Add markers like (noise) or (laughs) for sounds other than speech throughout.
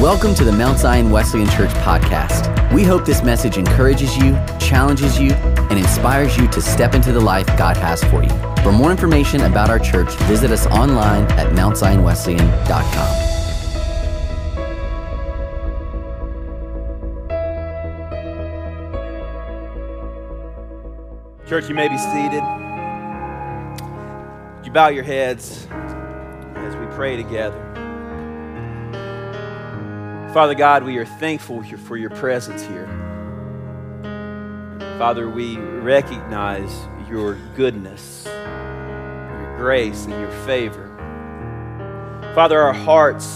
Welcome to the Mount Zion Wesleyan Church podcast. We hope this message encourages you, challenges you, and inspires you to step into the life God has for you. For more information about our church, visit us online at mountzionwesleyan.com. Church, you may be seated. You bow your heads as we pray together. Father God, we are thankful for your presence here. Father, we recognize your goodness, your grace, and your favor. Father, our hearts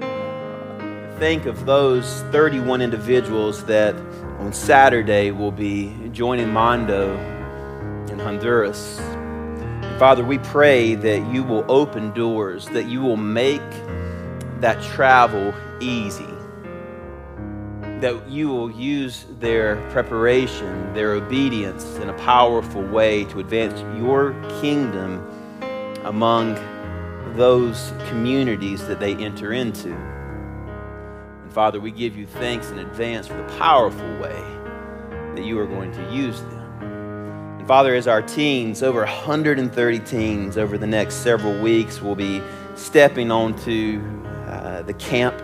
uh, think of those 31 individuals that on Saturday will be joining Mondo in Honduras. And Father, we pray that you will open doors, that you will make that travel easy. That you will use their preparation, their obedience in a powerful way to advance your kingdom among those communities that they enter into. And Father, we give you thanks in advance for the powerful way that you are going to use them. And Father, as our teens, over 130 teens over the next several weeks, will be stepping onto the camp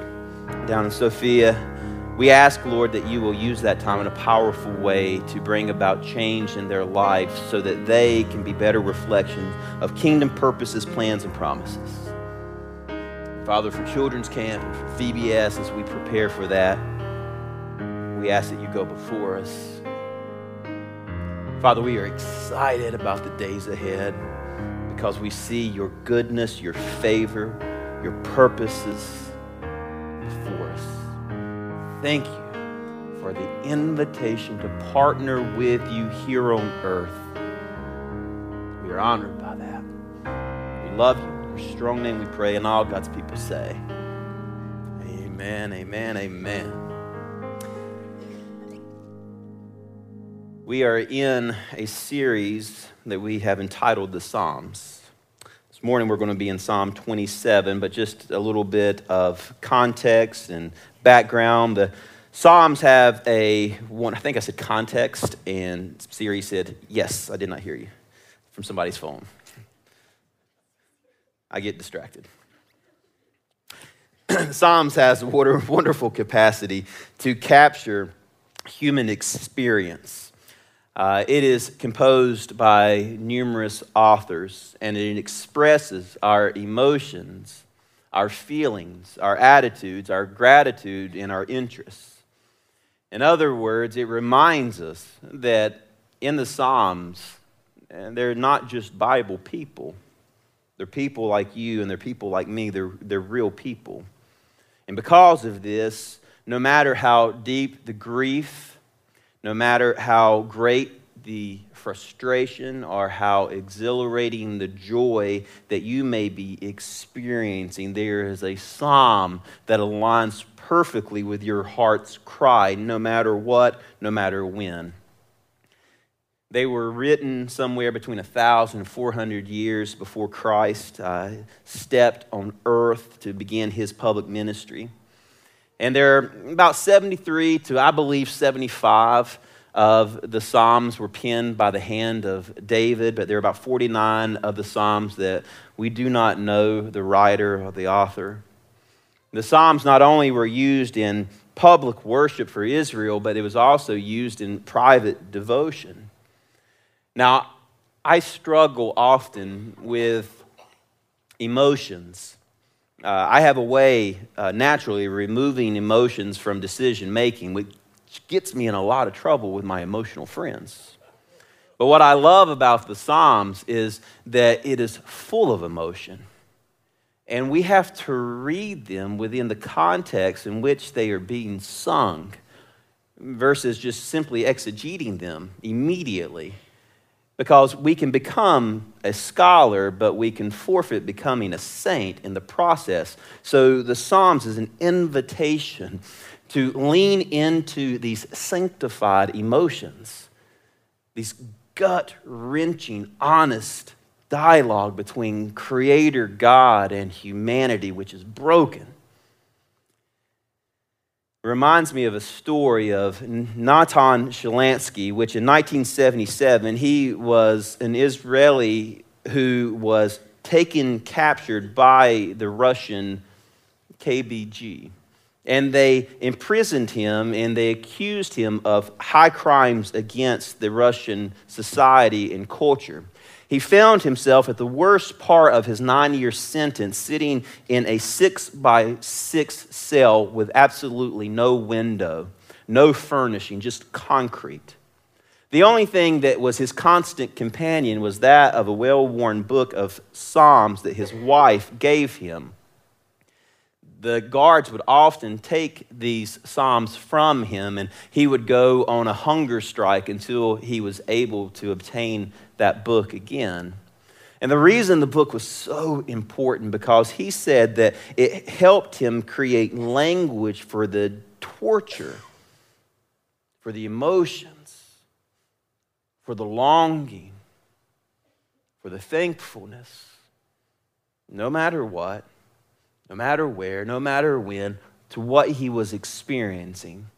down in Sofia. We ask, Lord, that you will use that time in a powerful way to bring about change in their lives so that they can be better reflections of kingdom purposes, plans, and promises. Father, for children's camp and for VBS, as we prepare for that, we ask that you go before us. Father, we are excited about the days ahead because we see your goodness, your favor, your purposes. Thank you for the invitation to partner with you here on earth. We are honored by that. We love you. In your strong name we pray, and all God's people say, Amen, amen, amen. We are in a series that we have entitled the Psalms. This morning we're going to be in Psalm 27, but just a little bit of context and background. The Psalms have a one, I think I said context, and Siri said, Yes, I did not hear you from somebody's phone. I get distracted. (clears throat) Psalms has a wonderful capacity to capture human experience. Uh, it is composed by numerous authors and it expresses our emotions, our feelings, our attitudes, our gratitude, and our interests. In other words, it reminds us that in the Psalms, eh, they're not just Bible people. They're people like you and they're people like me. They're, they're real people. And because of this, no matter how deep the grief, no matter how great the frustration or how exhilarating the joy that you may be experiencing, there is a psalm that aligns perfectly with your heart's cry, no matter what, no matter when. They were written somewhere between 1,000 and 400 years before Christ uh, stepped on earth to begin his public ministry. And there are about 73 to, I believe, 75 of the Psalms were penned by the hand of David, but there are about 49 of the Psalms that we do not know the writer or the author. The Psalms not only were used in public worship for Israel, but it was also used in private devotion. Now, I struggle often with emotions uh, I have a way uh, naturally removing emotions from decision making, which gets me in a lot of trouble with my emotional friends. But what I love about the Psalms is that it is full of emotion. And we have to read them within the context in which they are being sung versus just simply exegeting them immediately because we can become a scholar, but we can forfeit becoming a saint in the process. So the Psalms is an invitation to lean into these sanctified emotions, these gut wrenching, honest dialogue between Creator God and humanity, which is broken. reminds me of a story of Natan Shalansky, which in 1977, he was an Israeli who was taken, captured by the Russian KBG. And they imprisoned him and they accused him of high crimes against the Russian society and culture he found himself at the worst part of his nine year sentence, sitting in a six by six cell with absolutely no window, no furnishing, just concrete. The only thing that was his constant companion was that of a well worn book of Psalms that his wife gave him. The guards would often take these Psalms from him, and he would go on a hunger strike until he was able to obtain that book again. And the reason the book was so important because he said that it helped him create language for the torture, for the emotions, for the longing, for the thankfulness. No matter what, no matter where, no matter when, to what he was experiencing.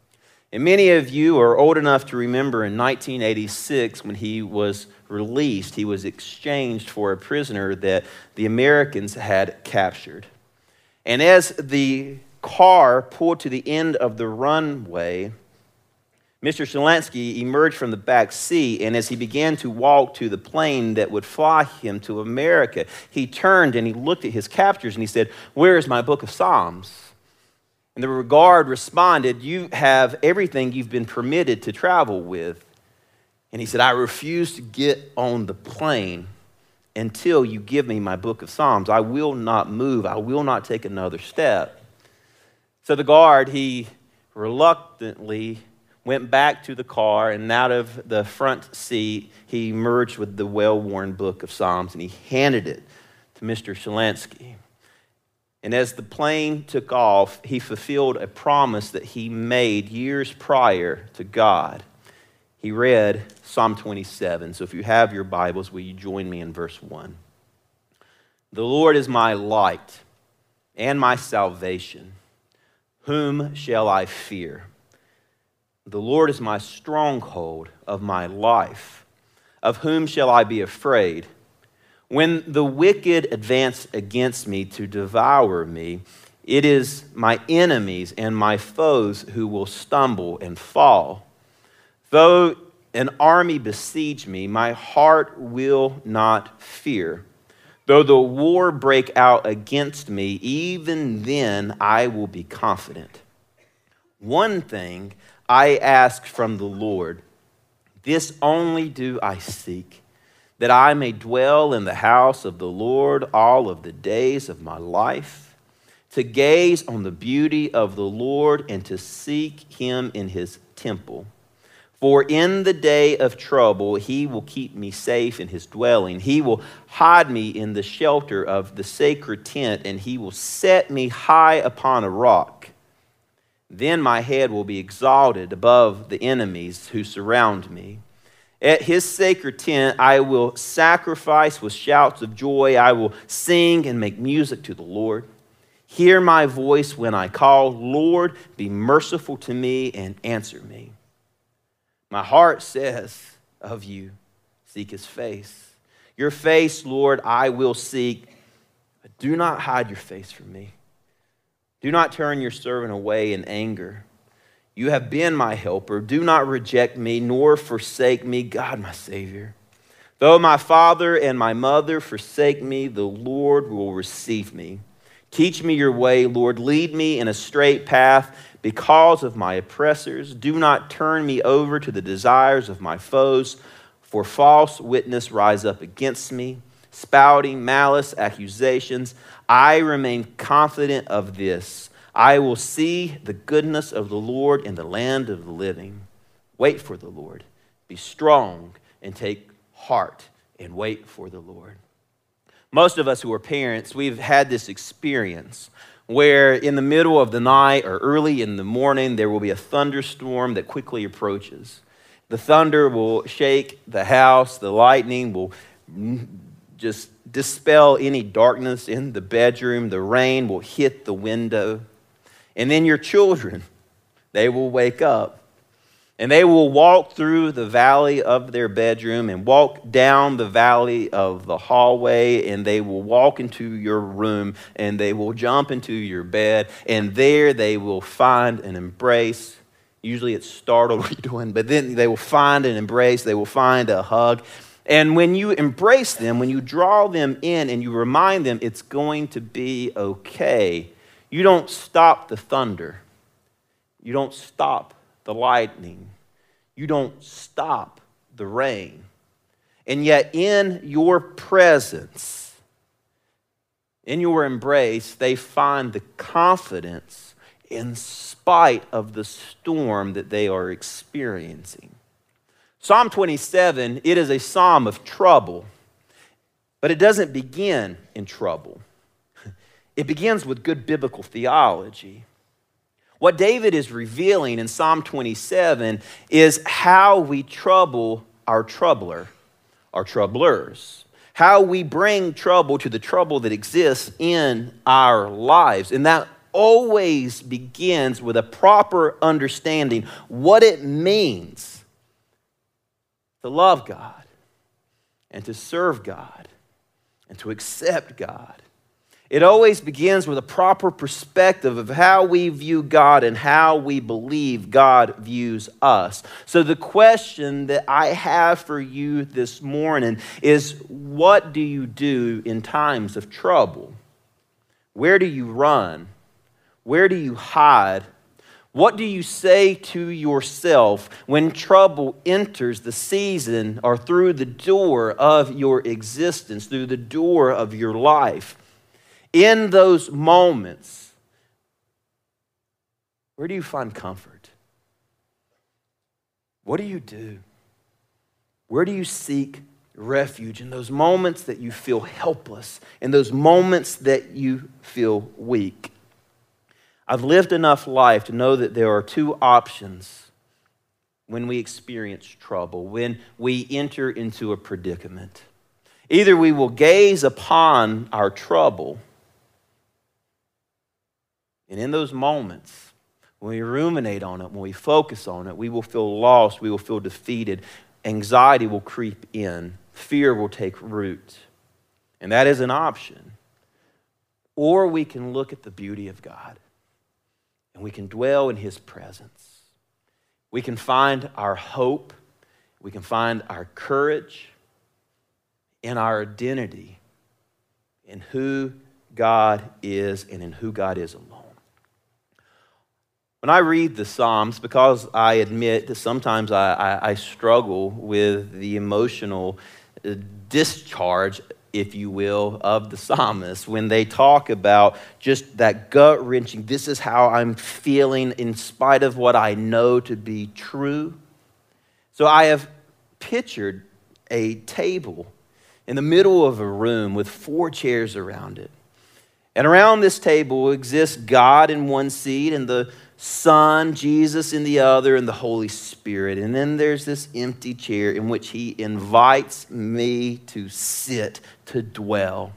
And many of you are old enough to remember in 1986 when he was released, he was exchanged for a prisoner that the Americans had captured. And as the car pulled to the end of the runway, Mr. Shalansky emerged from the back seat, and as he began to walk to the plane that would fly him to America, he turned and he looked at his captors and he said, Where is my book of Psalms? And the guard responded, You have everything you've been permitted to travel with. And he said, I refuse to get on the plane until you give me my book of Psalms. I will not move, I will not take another step. So the guard, he reluctantly went back to the car, and out of the front seat, he emerged with the well worn book of Psalms and he handed it to Mr. Shalansky. And as the plane took off, he fulfilled a promise that he made years prior to God he read Psalm 27. So if you have your Bibles, will you join me in verse 1? The Lord is my light and my salvation. Whom shall I fear? The Lord is my stronghold of my life. Of whom shall I be afraid? When the wicked advance against me to devour me, it is my enemies and my foes who will stumble and fall. Though an army besiege me, my heart will not fear. Though the war break out against me, even then I will be confident. One thing I ask from the Lord, this only do I seek, that I may dwell in the house of the Lord all of the days of my life, to gaze on the beauty of the Lord and to seek him in his temple. For in the day of trouble, he will keep me safe in his dwelling. He will hide me in the shelter of the sacred tent, and he will set me high upon a rock. Then my head will be exalted above the enemies who surround me. At his sacred tent, I will sacrifice with shouts of joy. I will sing and make music to the Lord. Hear my voice when I call, Lord, be merciful to me and answer me. My heart says of you, seek his face. Your face, Lord, I will seek. But do not hide your face from me. Do not turn your servant away in anger. You have been my helper. Do not reject me, nor forsake me, God, my Savior. Though my father and my mother forsake me, the Lord will receive me. Teach me your way, Lord. Lead me in a straight path because of my oppressors. Do not turn me over to the desires of my foes, for false witness rise up against me, spouting malice, accusations. I remain confident of this. I will see the goodness of the Lord in the land of the living. Wait for the Lord. Be strong and take heart and wait for the Lord. Most of us who are parents, we've had this experience where in the middle of the night or early in the morning there will be a thunderstorm that quickly approaches. The thunder will shake the house, the lightning will just dispel any darkness in the bedroom, the rain will hit the window. And then your children they will wake up and they will walk through the valley of their bedroom and walk down the valley of the hallway, and they will walk into your room and they will jump into your bed, and there they will find an embrace. Usually it's startled, what you doing? But then they will find an embrace, they will find a hug. And when you embrace them, when you draw them in and you remind them it's going to be okay, you don't stop the thunder. You don't stop the lightning. You don't stop the rain. And yet, in your presence, in your embrace, they find the confidence in spite of the storm that they are experiencing. Psalm 27, it is a psalm of trouble, but it doesn't begin in trouble. (laughs) It begins with good biblical theology. What David is revealing in Psalm 27 is how we trouble our troubler, our troublers, how we bring trouble to the trouble that exists in our lives. And that always begins with a proper understanding what it means to love God and to serve God and to accept God it always begins with a proper perspective of how we view God and how we believe God views us. So, the question that I have for you this morning is what do you do in times of trouble? Where do you run? Where do you hide? What do you say to yourself when trouble enters the season or through the door of your existence, through the door of your life? in those moments, where do you find comfort? What do you do? Where do you seek refuge in those moments that you feel helpless, in those moments that you feel weak? I've lived enough life to know that there are two options when we experience trouble, when we enter into a predicament. Either we will gaze upon our trouble and in those moments, when we ruminate on it, when we focus on it, we will feel lost, we will feel defeated. Anxiety will creep in, fear will take root. And that is an option. Or we can look at the beauty of God and we can dwell in His presence. We can find our hope, we can find our courage in our identity in who God is and in who God is alone. When I read the Psalms, because I admit that sometimes I, I, I struggle with the emotional uh, discharge, if you will, of the psalmist when they talk about just that gut wrenching, this is how I'm feeling in spite of what I know to be true. So I have pictured a table in the middle of a room with four chairs around it. And around this table exists God in one seat and the Son, Jesus in the other, and the Holy Spirit. And then there's this empty chair in which He invites me to sit, to dwell.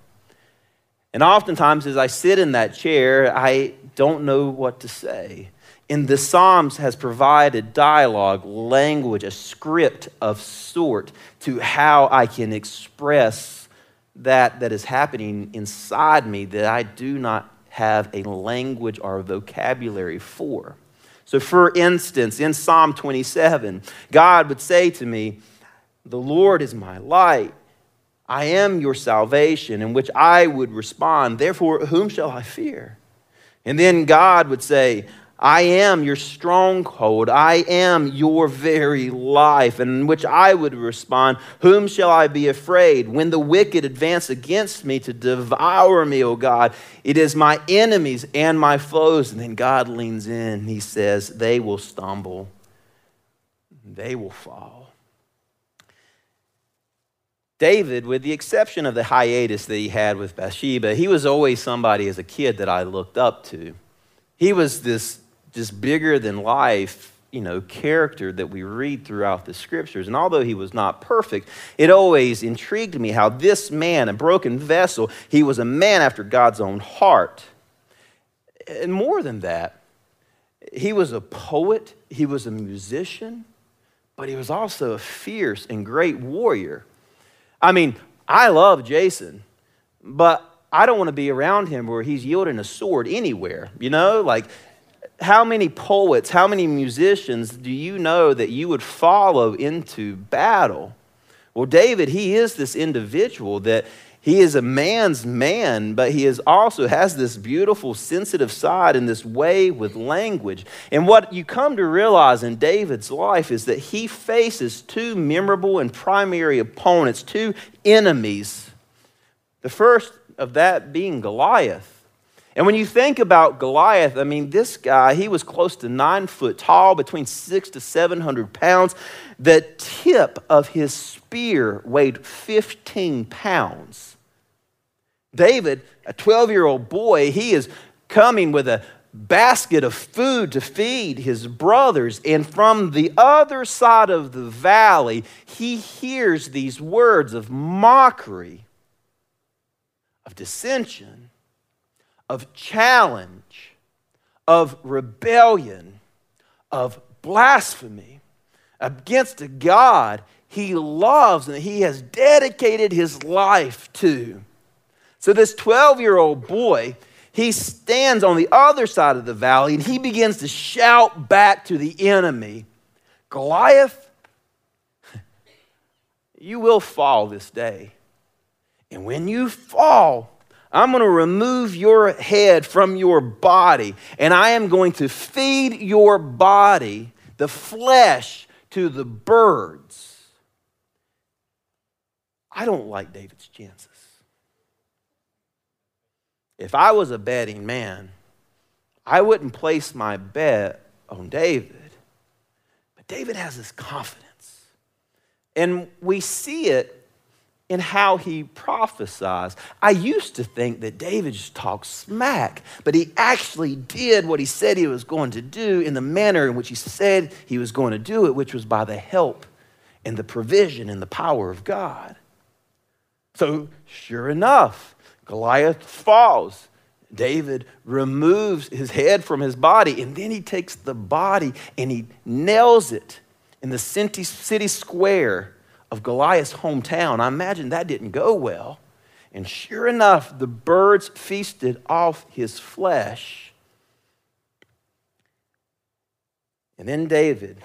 And oftentimes, as I sit in that chair, I don't know what to say. And the Psalms has provided dialogue, language, a script of sort to how I can express that that is happening inside me that I do not have a language or a vocabulary for. So, for instance, in Psalm 27, God would say to me, The Lord is my light. I am your salvation, in which I would respond, Therefore, whom shall I fear? And then God would say, I am your stronghold. I am your very life. And in which I would respond, Whom shall I be afraid? When the wicked advance against me to devour me, O God, it is my enemies and my foes. And then God leans in. He says, They will stumble, they will fall. David, with the exception of the hiatus that he had with Bathsheba, he was always somebody as a kid that I looked up to. He was this just bigger than life you know, character that we read throughout the scriptures. And although he was not perfect, it always intrigued me how this man, a broken vessel, he was a man after God's own heart. And more than that, He was a poet, he was a musician, but he was also a fierce and great warrior. I mean, I love Jason, but I don't want to be around him where he's yielding a sword anywhere. You know, like how many poets, how many musicians do you know that you would follow into battle? Well, David, he is this individual that he is a man's man, but he is also has this beautiful, sensitive side and this way with language. And what you come to realize in David's life is that he faces two memorable and primary opponents, two enemies. The first of that being Goliath. And when you think about Goliath, I mean, this guy, he was close to nine foot tall, between six to 700 pounds. The tip of his spear weighed 15 pounds. David, a 12 year old boy, he is coming with a basket of food to feed his brothers. And from the other side of the valley, he hears these words of mockery of dissension, of challenge, of rebellion, of blasphemy against a God he loves and he has dedicated his life to. So, this 12 year old boy, he stands on the other side of the valley and he begins to shout back to the enemy Goliath, you will fall this day. And when you fall, I'm going to remove your head from your body, and I am going to feed your body, the flesh, to the birds. I don't like David's chances. If I was a betting man, I wouldn't place my bet on David. But David has this confidence. And we see it in how he prophesies. I used to think that David just talked smack, but he actually did what he said he was going to do in the manner in which he said he was going to do it, which was by the help and the provision and the power of God. So, sure enough, Goliath falls. David removes his head from his body, and then he takes the body and he nails it in the city square of Goliath's hometown. I imagine that didn't go well. And sure enough, the birds feasted off his flesh. And then David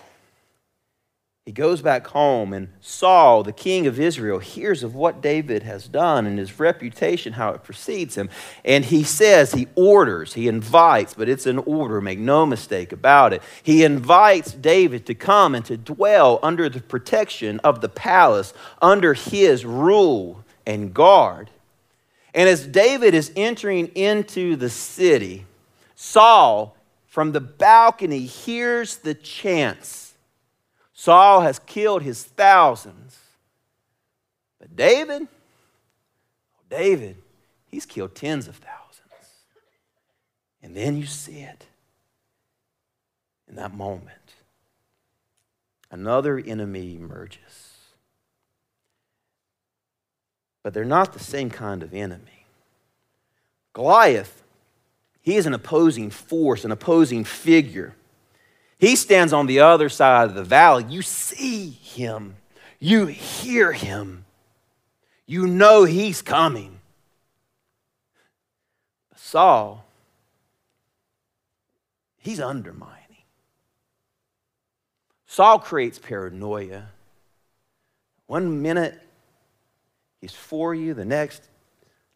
he goes back home, and Saul, the king of Israel, hears of what David has done and his reputation, how it precedes him. And he says, he orders, he invites, but it's an order, make no mistake about it. He invites David to come and to dwell under the protection of the palace, under his rule and guard. And as David is entering into the city, Saul, from the balcony, hears the chants Saul has killed his thousands. But David, oh, David, he's killed tens of thousands. And then you see it in that moment. Another enemy emerges. But they're not the same kind of enemy. Goliath, he is an opposing force, an opposing figure. He stands on the other side of the valley. You see him, you hear him, you know he's coming. Saul, he's undermining. Saul creates paranoia. One minute he's for you, the next,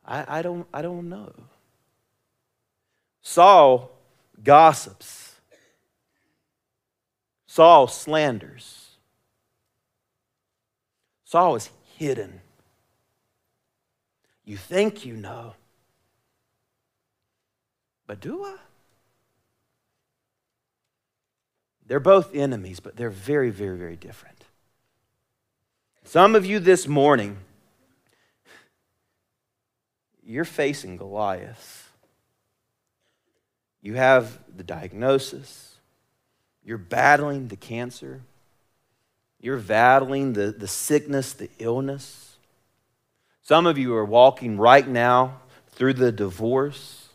I, I, don't, I don't know. Saul gossips. Saul slanders. Saul is hidden. You think you know, but do I? They're both enemies, but they're very, very, very different. Some of you this morning, you're facing Goliath. You have the diagnosis, you're battling the cancer. You're battling the, the sickness, the illness. Some of you are walking right now through the divorce.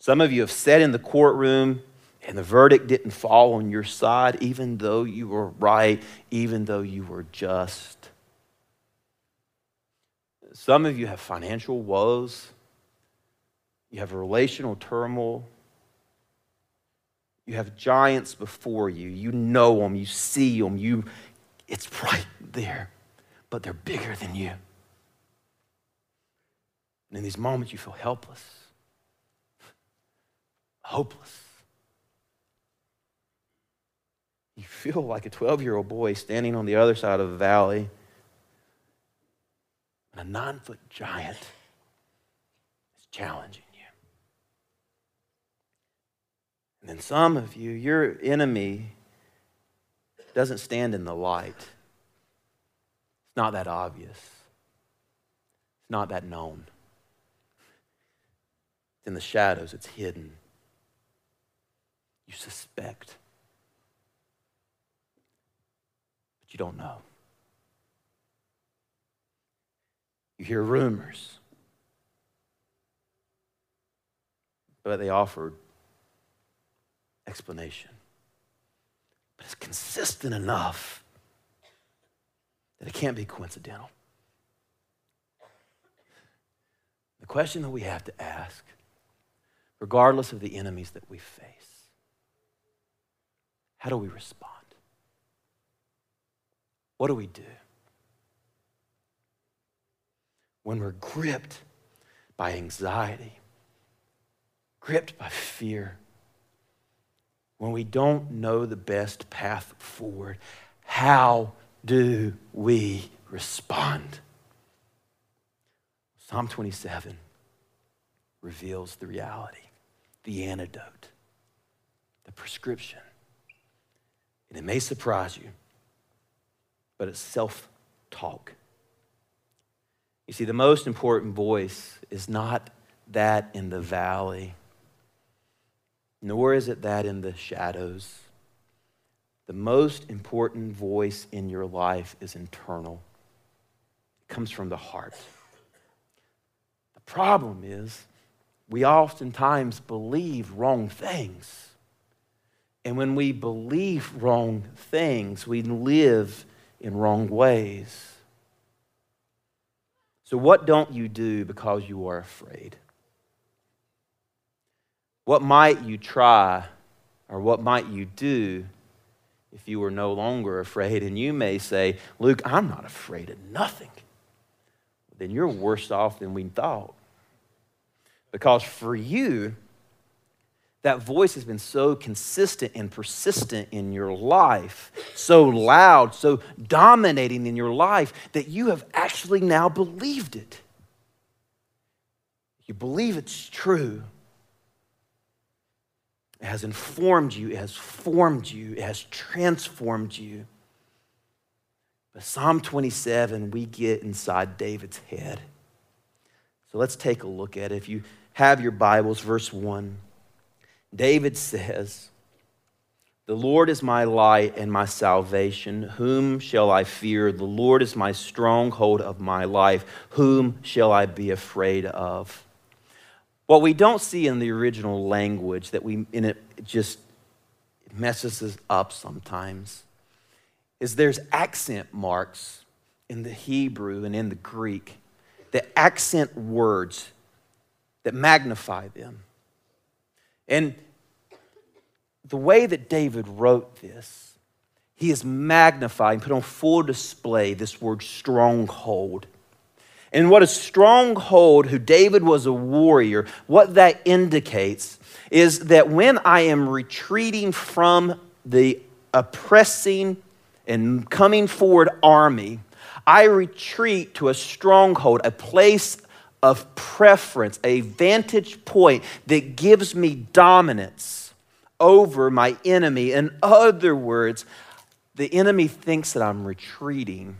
Some of you have sat in the courtroom And the verdict didn't fall on your side, even though you were right, even though you were just. Some of you have financial woes, you have relational turmoil, you have giants before you. You know them, you see them, you, it's right there, but they're bigger than you. And in these moments, you feel helpless, hopeless. You feel like a 12 year old boy standing on the other side of a valley, and a nine foot giant is challenging you. And then some of you, your enemy doesn't stand in the light. It's not that obvious, it's not that known. It's in the shadows, it's hidden. You suspect. But you don't know. You hear rumors, but they offered explanation. But it's consistent enough that it can't be coincidental. The question that we have to ask, regardless of the enemies that we face, how do we respond? What do we do? When we're gripped by anxiety, gripped by fear, when we don't know the best path forward, how do we respond? Psalm 27 reveals the reality, the antidote, the prescription. And it may surprise you but it's self talk. You see, the most important voice is not that in the valley, nor is it that in the shadows. The most important voice in your life is internal, it comes from the heart. The problem is, we oftentimes believe wrong things. And when we believe wrong things, we live in wrong ways. So, what don't you do because you are afraid? What might you try or what might you do if you were no longer afraid? And you may say, Luke, I'm not afraid of nothing. Then you're worse off than we thought. Because for you, that voice has been so consistent and persistent in your life, so loud, so dominating in your life, that you have actually now believed it. You believe it's true. It has informed you, it has formed you, it has transformed you. But Psalm 27, we get inside David's head. So let's take a look at it. If you have your Bibles, verse 1. David says, The Lord is my light and my salvation. Whom shall I fear? The Lord is my stronghold of my life. Whom shall I be afraid of? What we don't see in the original language that we in it just messes us up sometimes is there's accent marks in the Hebrew and in the Greek, the accent words that magnify them. And the way that David wrote this, he is magnified and put on full display this word stronghold. And what a stronghold, who David was a warrior, what that indicates is that when I am retreating from the oppressing and coming forward army, I retreat to a stronghold, a place of preference, a vantage point that gives me dominance over my enemy. In other words, the enemy thinks that I'm retreating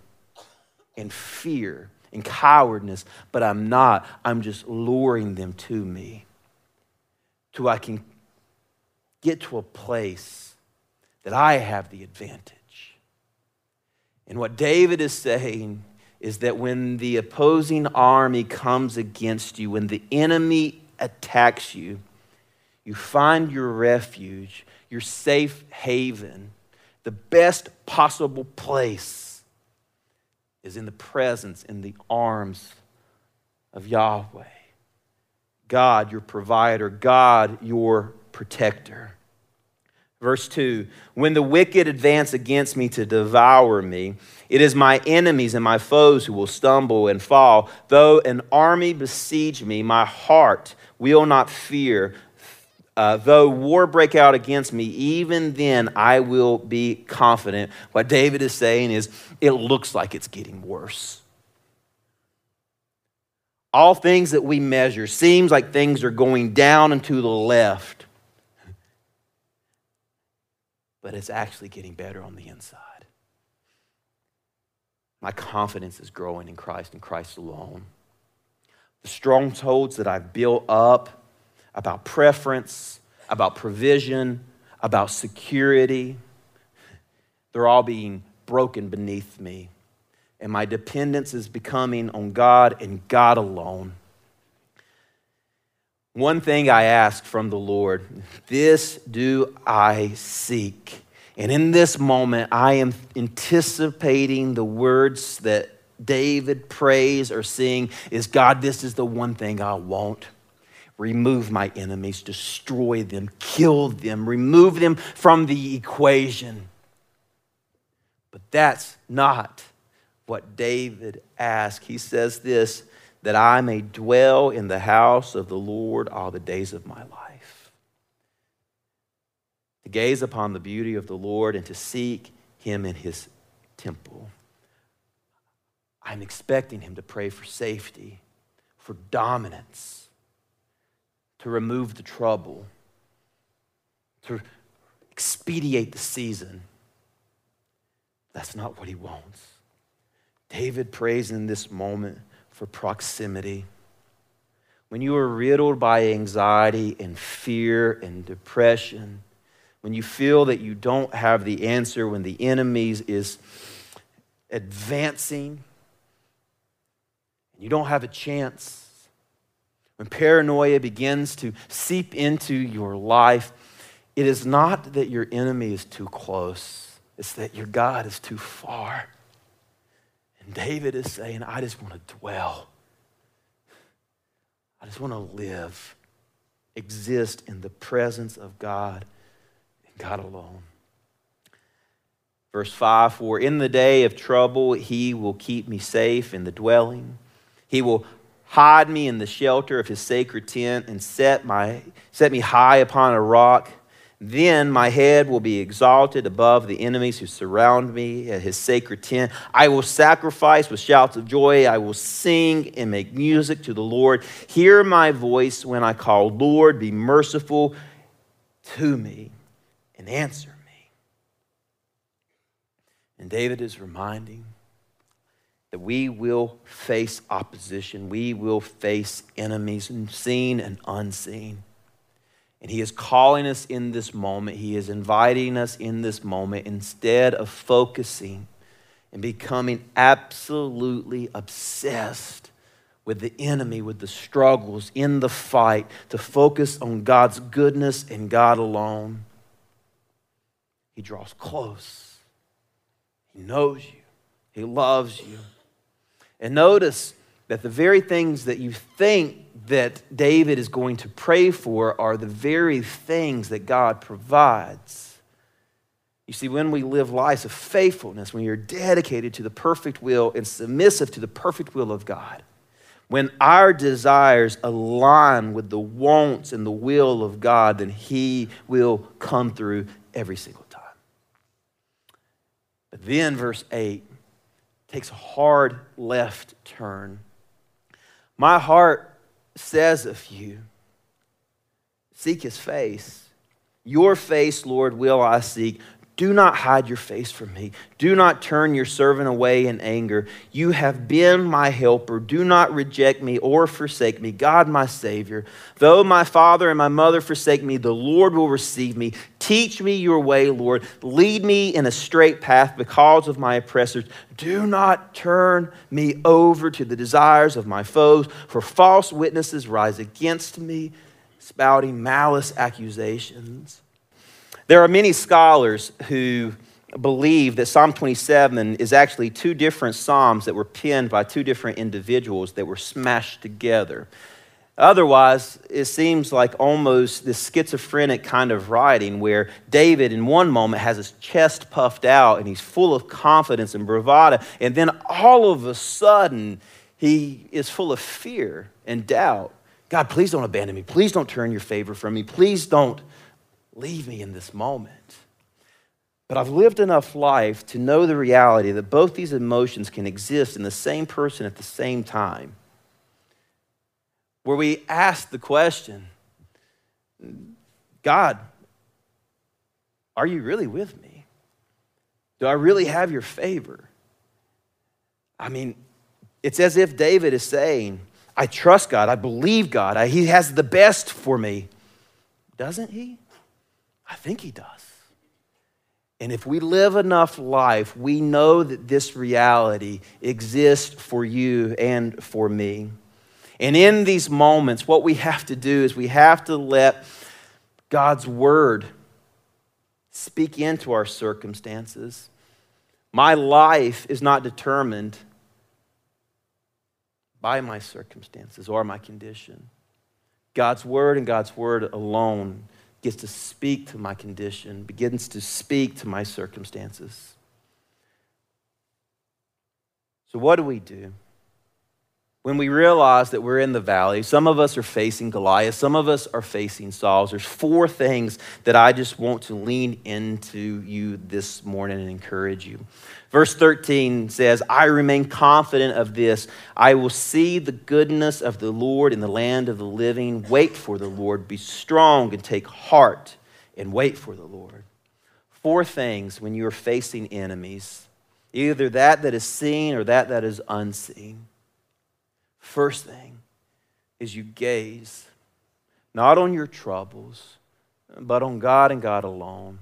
in fear and cowardness, but I'm not. I'm just luring them to me till I can get to a place that I have the advantage. And what David is saying is that when the opposing army comes against you, when the enemy attacks you, You find your refuge, your safe haven, the best possible place is in the presence, in the arms of Yahweh. God, your provider, God, your protector. Verse 2 When the wicked advance against me to devour me, it is my enemies and my foes who will stumble and fall. Though an army besiege me, my heart will not fear. Uh, though war break out against me, even then I will be confident. What David is saying is, it looks like it's getting worse. All things that we measure seems like things are going down and to the left, but it's actually getting better on the inside. My confidence is growing in Christ and Christ alone. The strongholds that I've built up about preference, about provision, about security, they're all being broken beneath me. And my dependence is becoming on God and God alone. One thing I ask from the Lord this do I seek and in this moment, I am anticipating the words that David prays or sings is God, this is the one thing I want. Remove my enemies, destroy them, kill them, remove them from the equation. But that's not what David asked. He says this that I may dwell in the house of the Lord all the days of my life to gaze upon the beauty of the Lord and to seek him in his temple. I'm expecting him to pray for safety, for dominance, to remove the trouble, to expedite the season. That's not what he wants. David prays in this moment for proximity. When you are riddled by anxiety and fear and depression, when you feel that you don't have the answer, when the enemy is advancing, and you don't have a chance, when paranoia begins to seep into your life, it is not that your enemy is too close, it's that your God is too far. And David is saying, I just want to dwell. I just want to live, exist in the presence of God and God alone. Verse 5 For in the day of trouble, he will keep me safe in the dwelling. He will hide me in the shelter of his sacred tent and set, my, set me high upon a rock. Then my head will be exalted above the enemies who surround me at his sacred tent. I will sacrifice with shouts of joy. I will sing and make music to the Lord. Hear my voice when I call, Lord, be merciful to me and answer me. And David is reminding that we will face opposition, we will face enemies, seen and unseen. And he is calling us in this moment, he is inviting us in this moment instead of focusing and becoming absolutely obsessed with the enemy, with the struggles in the fight, to focus on God's goodness and God alone. He draws close. He knows you. He loves you. And notice that the very things that you think that David is going to pray for are the very things that God provides. You see, when we live lives of faithfulness, when you're dedicated to the perfect will and submissive to the perfect will of God, when our desires align with the wants and the will of God, then He will come through every single time. but then, verse 8 takes a hard left turn. My heart says of you, Seek his face. Your face, Lord, will I seek. Do not hide your face from me. Do not turn your servant away in anger. You have been my helper. Do not reject me or forsake me, God, my Savior. Though my father and my mother forsake me, the Lord will receive me. Teach me your way, Lord. Lead me in a straight path because of my oppressors. Do not turn me over to the desires of my foes, for false witnesses rise against me spouting malice accusations. There are many scholars who believe that Psalm 27 is actually two different psalms that were penned by two different individuals that were smashed together. Otherwise, it seems like almost this schizophrenic kind of writing where David, in one moment, has his chest puffed out and he's full of confidence and bravado, and then all of a sudden, he is full of fear and doubt. God, please don't abandon me. Please don't turn your favor from me. Please don't leave me in this moment. But I've lived enough life to know the reality that both these emotions can exist in the same person at the same time where we ask the question God, are you really with me? Do I really have your favor? I mean, it's as if David is saying, I trust God, I believe God, I, He has the best for me. Doesn't He? I think He does. And if we live enough life, we know that this reality exists for you and for me. And in these moments, what we have to do is we have to let God's word speak into our circumstances. My life is not determined by my circumstances or my condition. God's word and God's word alone gets to speak to my condition, begins to speak to my circumstances. So, what do we do? When we realize that we're in the valley, some of us are facing Goliath, some of us are facing Saul. There's four things that I just want to lean into you this morning and encourage you. Verse 13 says, I remain confident of this. I will see the goodness of the Lord in the land of the living. Wait for the Lord. Be strong and take heart and wait for the Lord. Four things when you're facing enemies either that that is seen or that that is unseen. First thing is you gaze not on your troubles, but on God and God alone.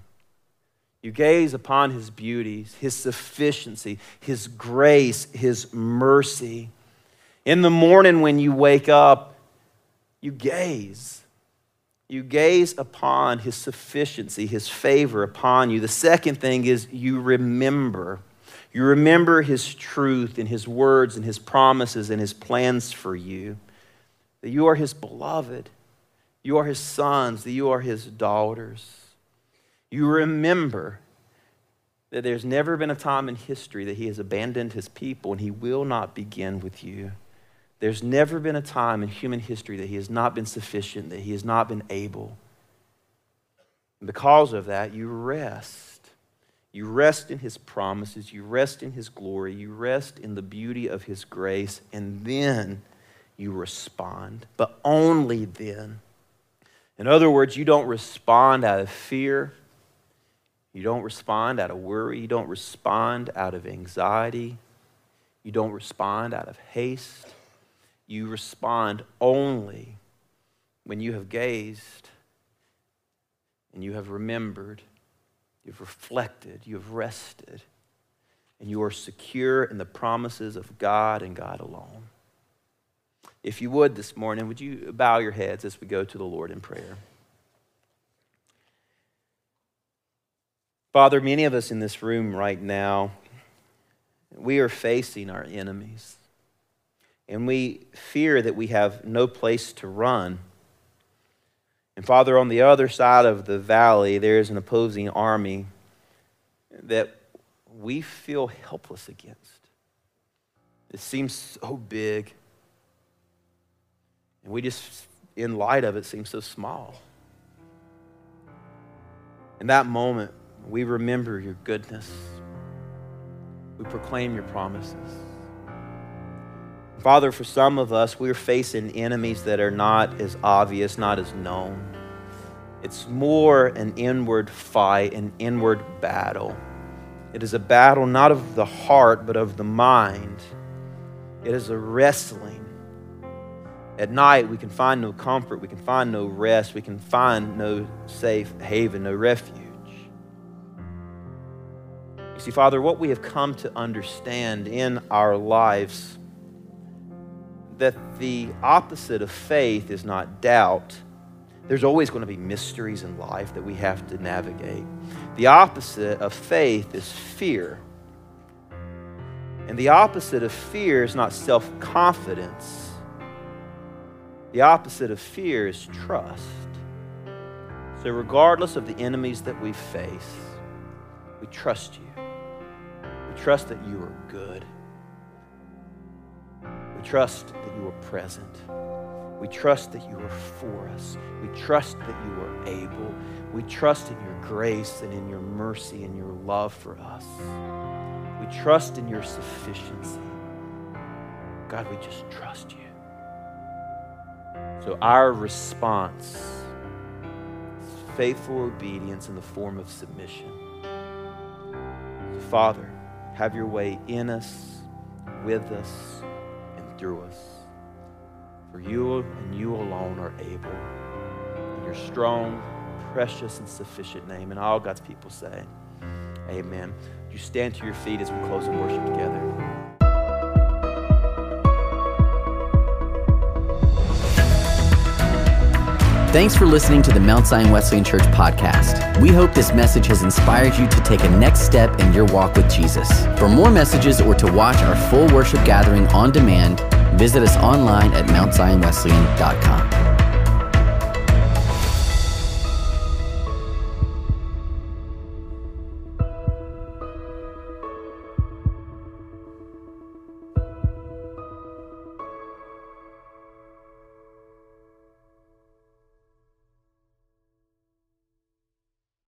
You gaze upon His beauties, His sufficiency, His grace, His mercy. In the morning when you wake up, you gaze. You gaze upon His sufficiency, His favor upon you. The second thing is you remember. You remember his truth and his words and his promises and his plans for you. That you are his beloved. You are his sons. That you are his daughters. You remember that there's never been a time in history that he has abandoned his people and he will not begin with you. There's never been a time in human history that he has not been sufficient, that he has not been able. And because of that, you rest you rest in his promises, you rest in his glory, you rest in the beauty of his grace, and then you respond, but only then. In other words, you don't respond out of fear. You don't respond out of worry. You don't respond out of anxiety. You don't respond out of haste. You respond only when you have gazed and you have remembered You've reflected, you've rested, and you are secure in the promises of God and God alone. If you would this morning, would you bow your heads as we go to the Lord in prayer? Father, many of us in this room right now, we are facing our enemies. And we fear that we have no place to run and Father, on the other side of the valley, there is an opposing army that we feel helpless against. It seems so big. And we just, in light of it, seem so small. In that moment, we remember your goodness. We proclaim your promises. Father, for some of us, we're facing enemies that are not as obvious, not as known. It's more an inward fight, an inward battle. It is a battle not of the heart, but of the mind. It is a wrestling. At night, we can find no comfort, we can find no rest, we can find no safe haven, no refuge. You see, Father, what we have come to understand in our lives that the opposite of faith is not doubt, There's always going to be mysteries in life that we have to navigate. The opposite of faith is fear. And the opposite of fear is not self confidence, the opposite of fear is trust. So, regardless of the enemies that we face, we trust you. We trust that you are good. We trust that you are present. We trust that you are for us. We trust that you are able. We trust in your grace and in your mercy and your love for us. We trust in your sufficiency. God, we just trust you. So our response is faithful obedience in the form of submission. So Father, have your way in us, with us, and through us. For you and you alone are able. In your strong, precious, and sufficient name. And all God's people say, Amen. You stand to your feet as we close in worship together. Thanks for listening to the Mount Zion Wesleyan Church podcast. We hope this message has inspired you to take a next step in your walk with Jesus. For more messages or to watch our full worship gathering on demand, visit us online at mountzionwesleyan.com.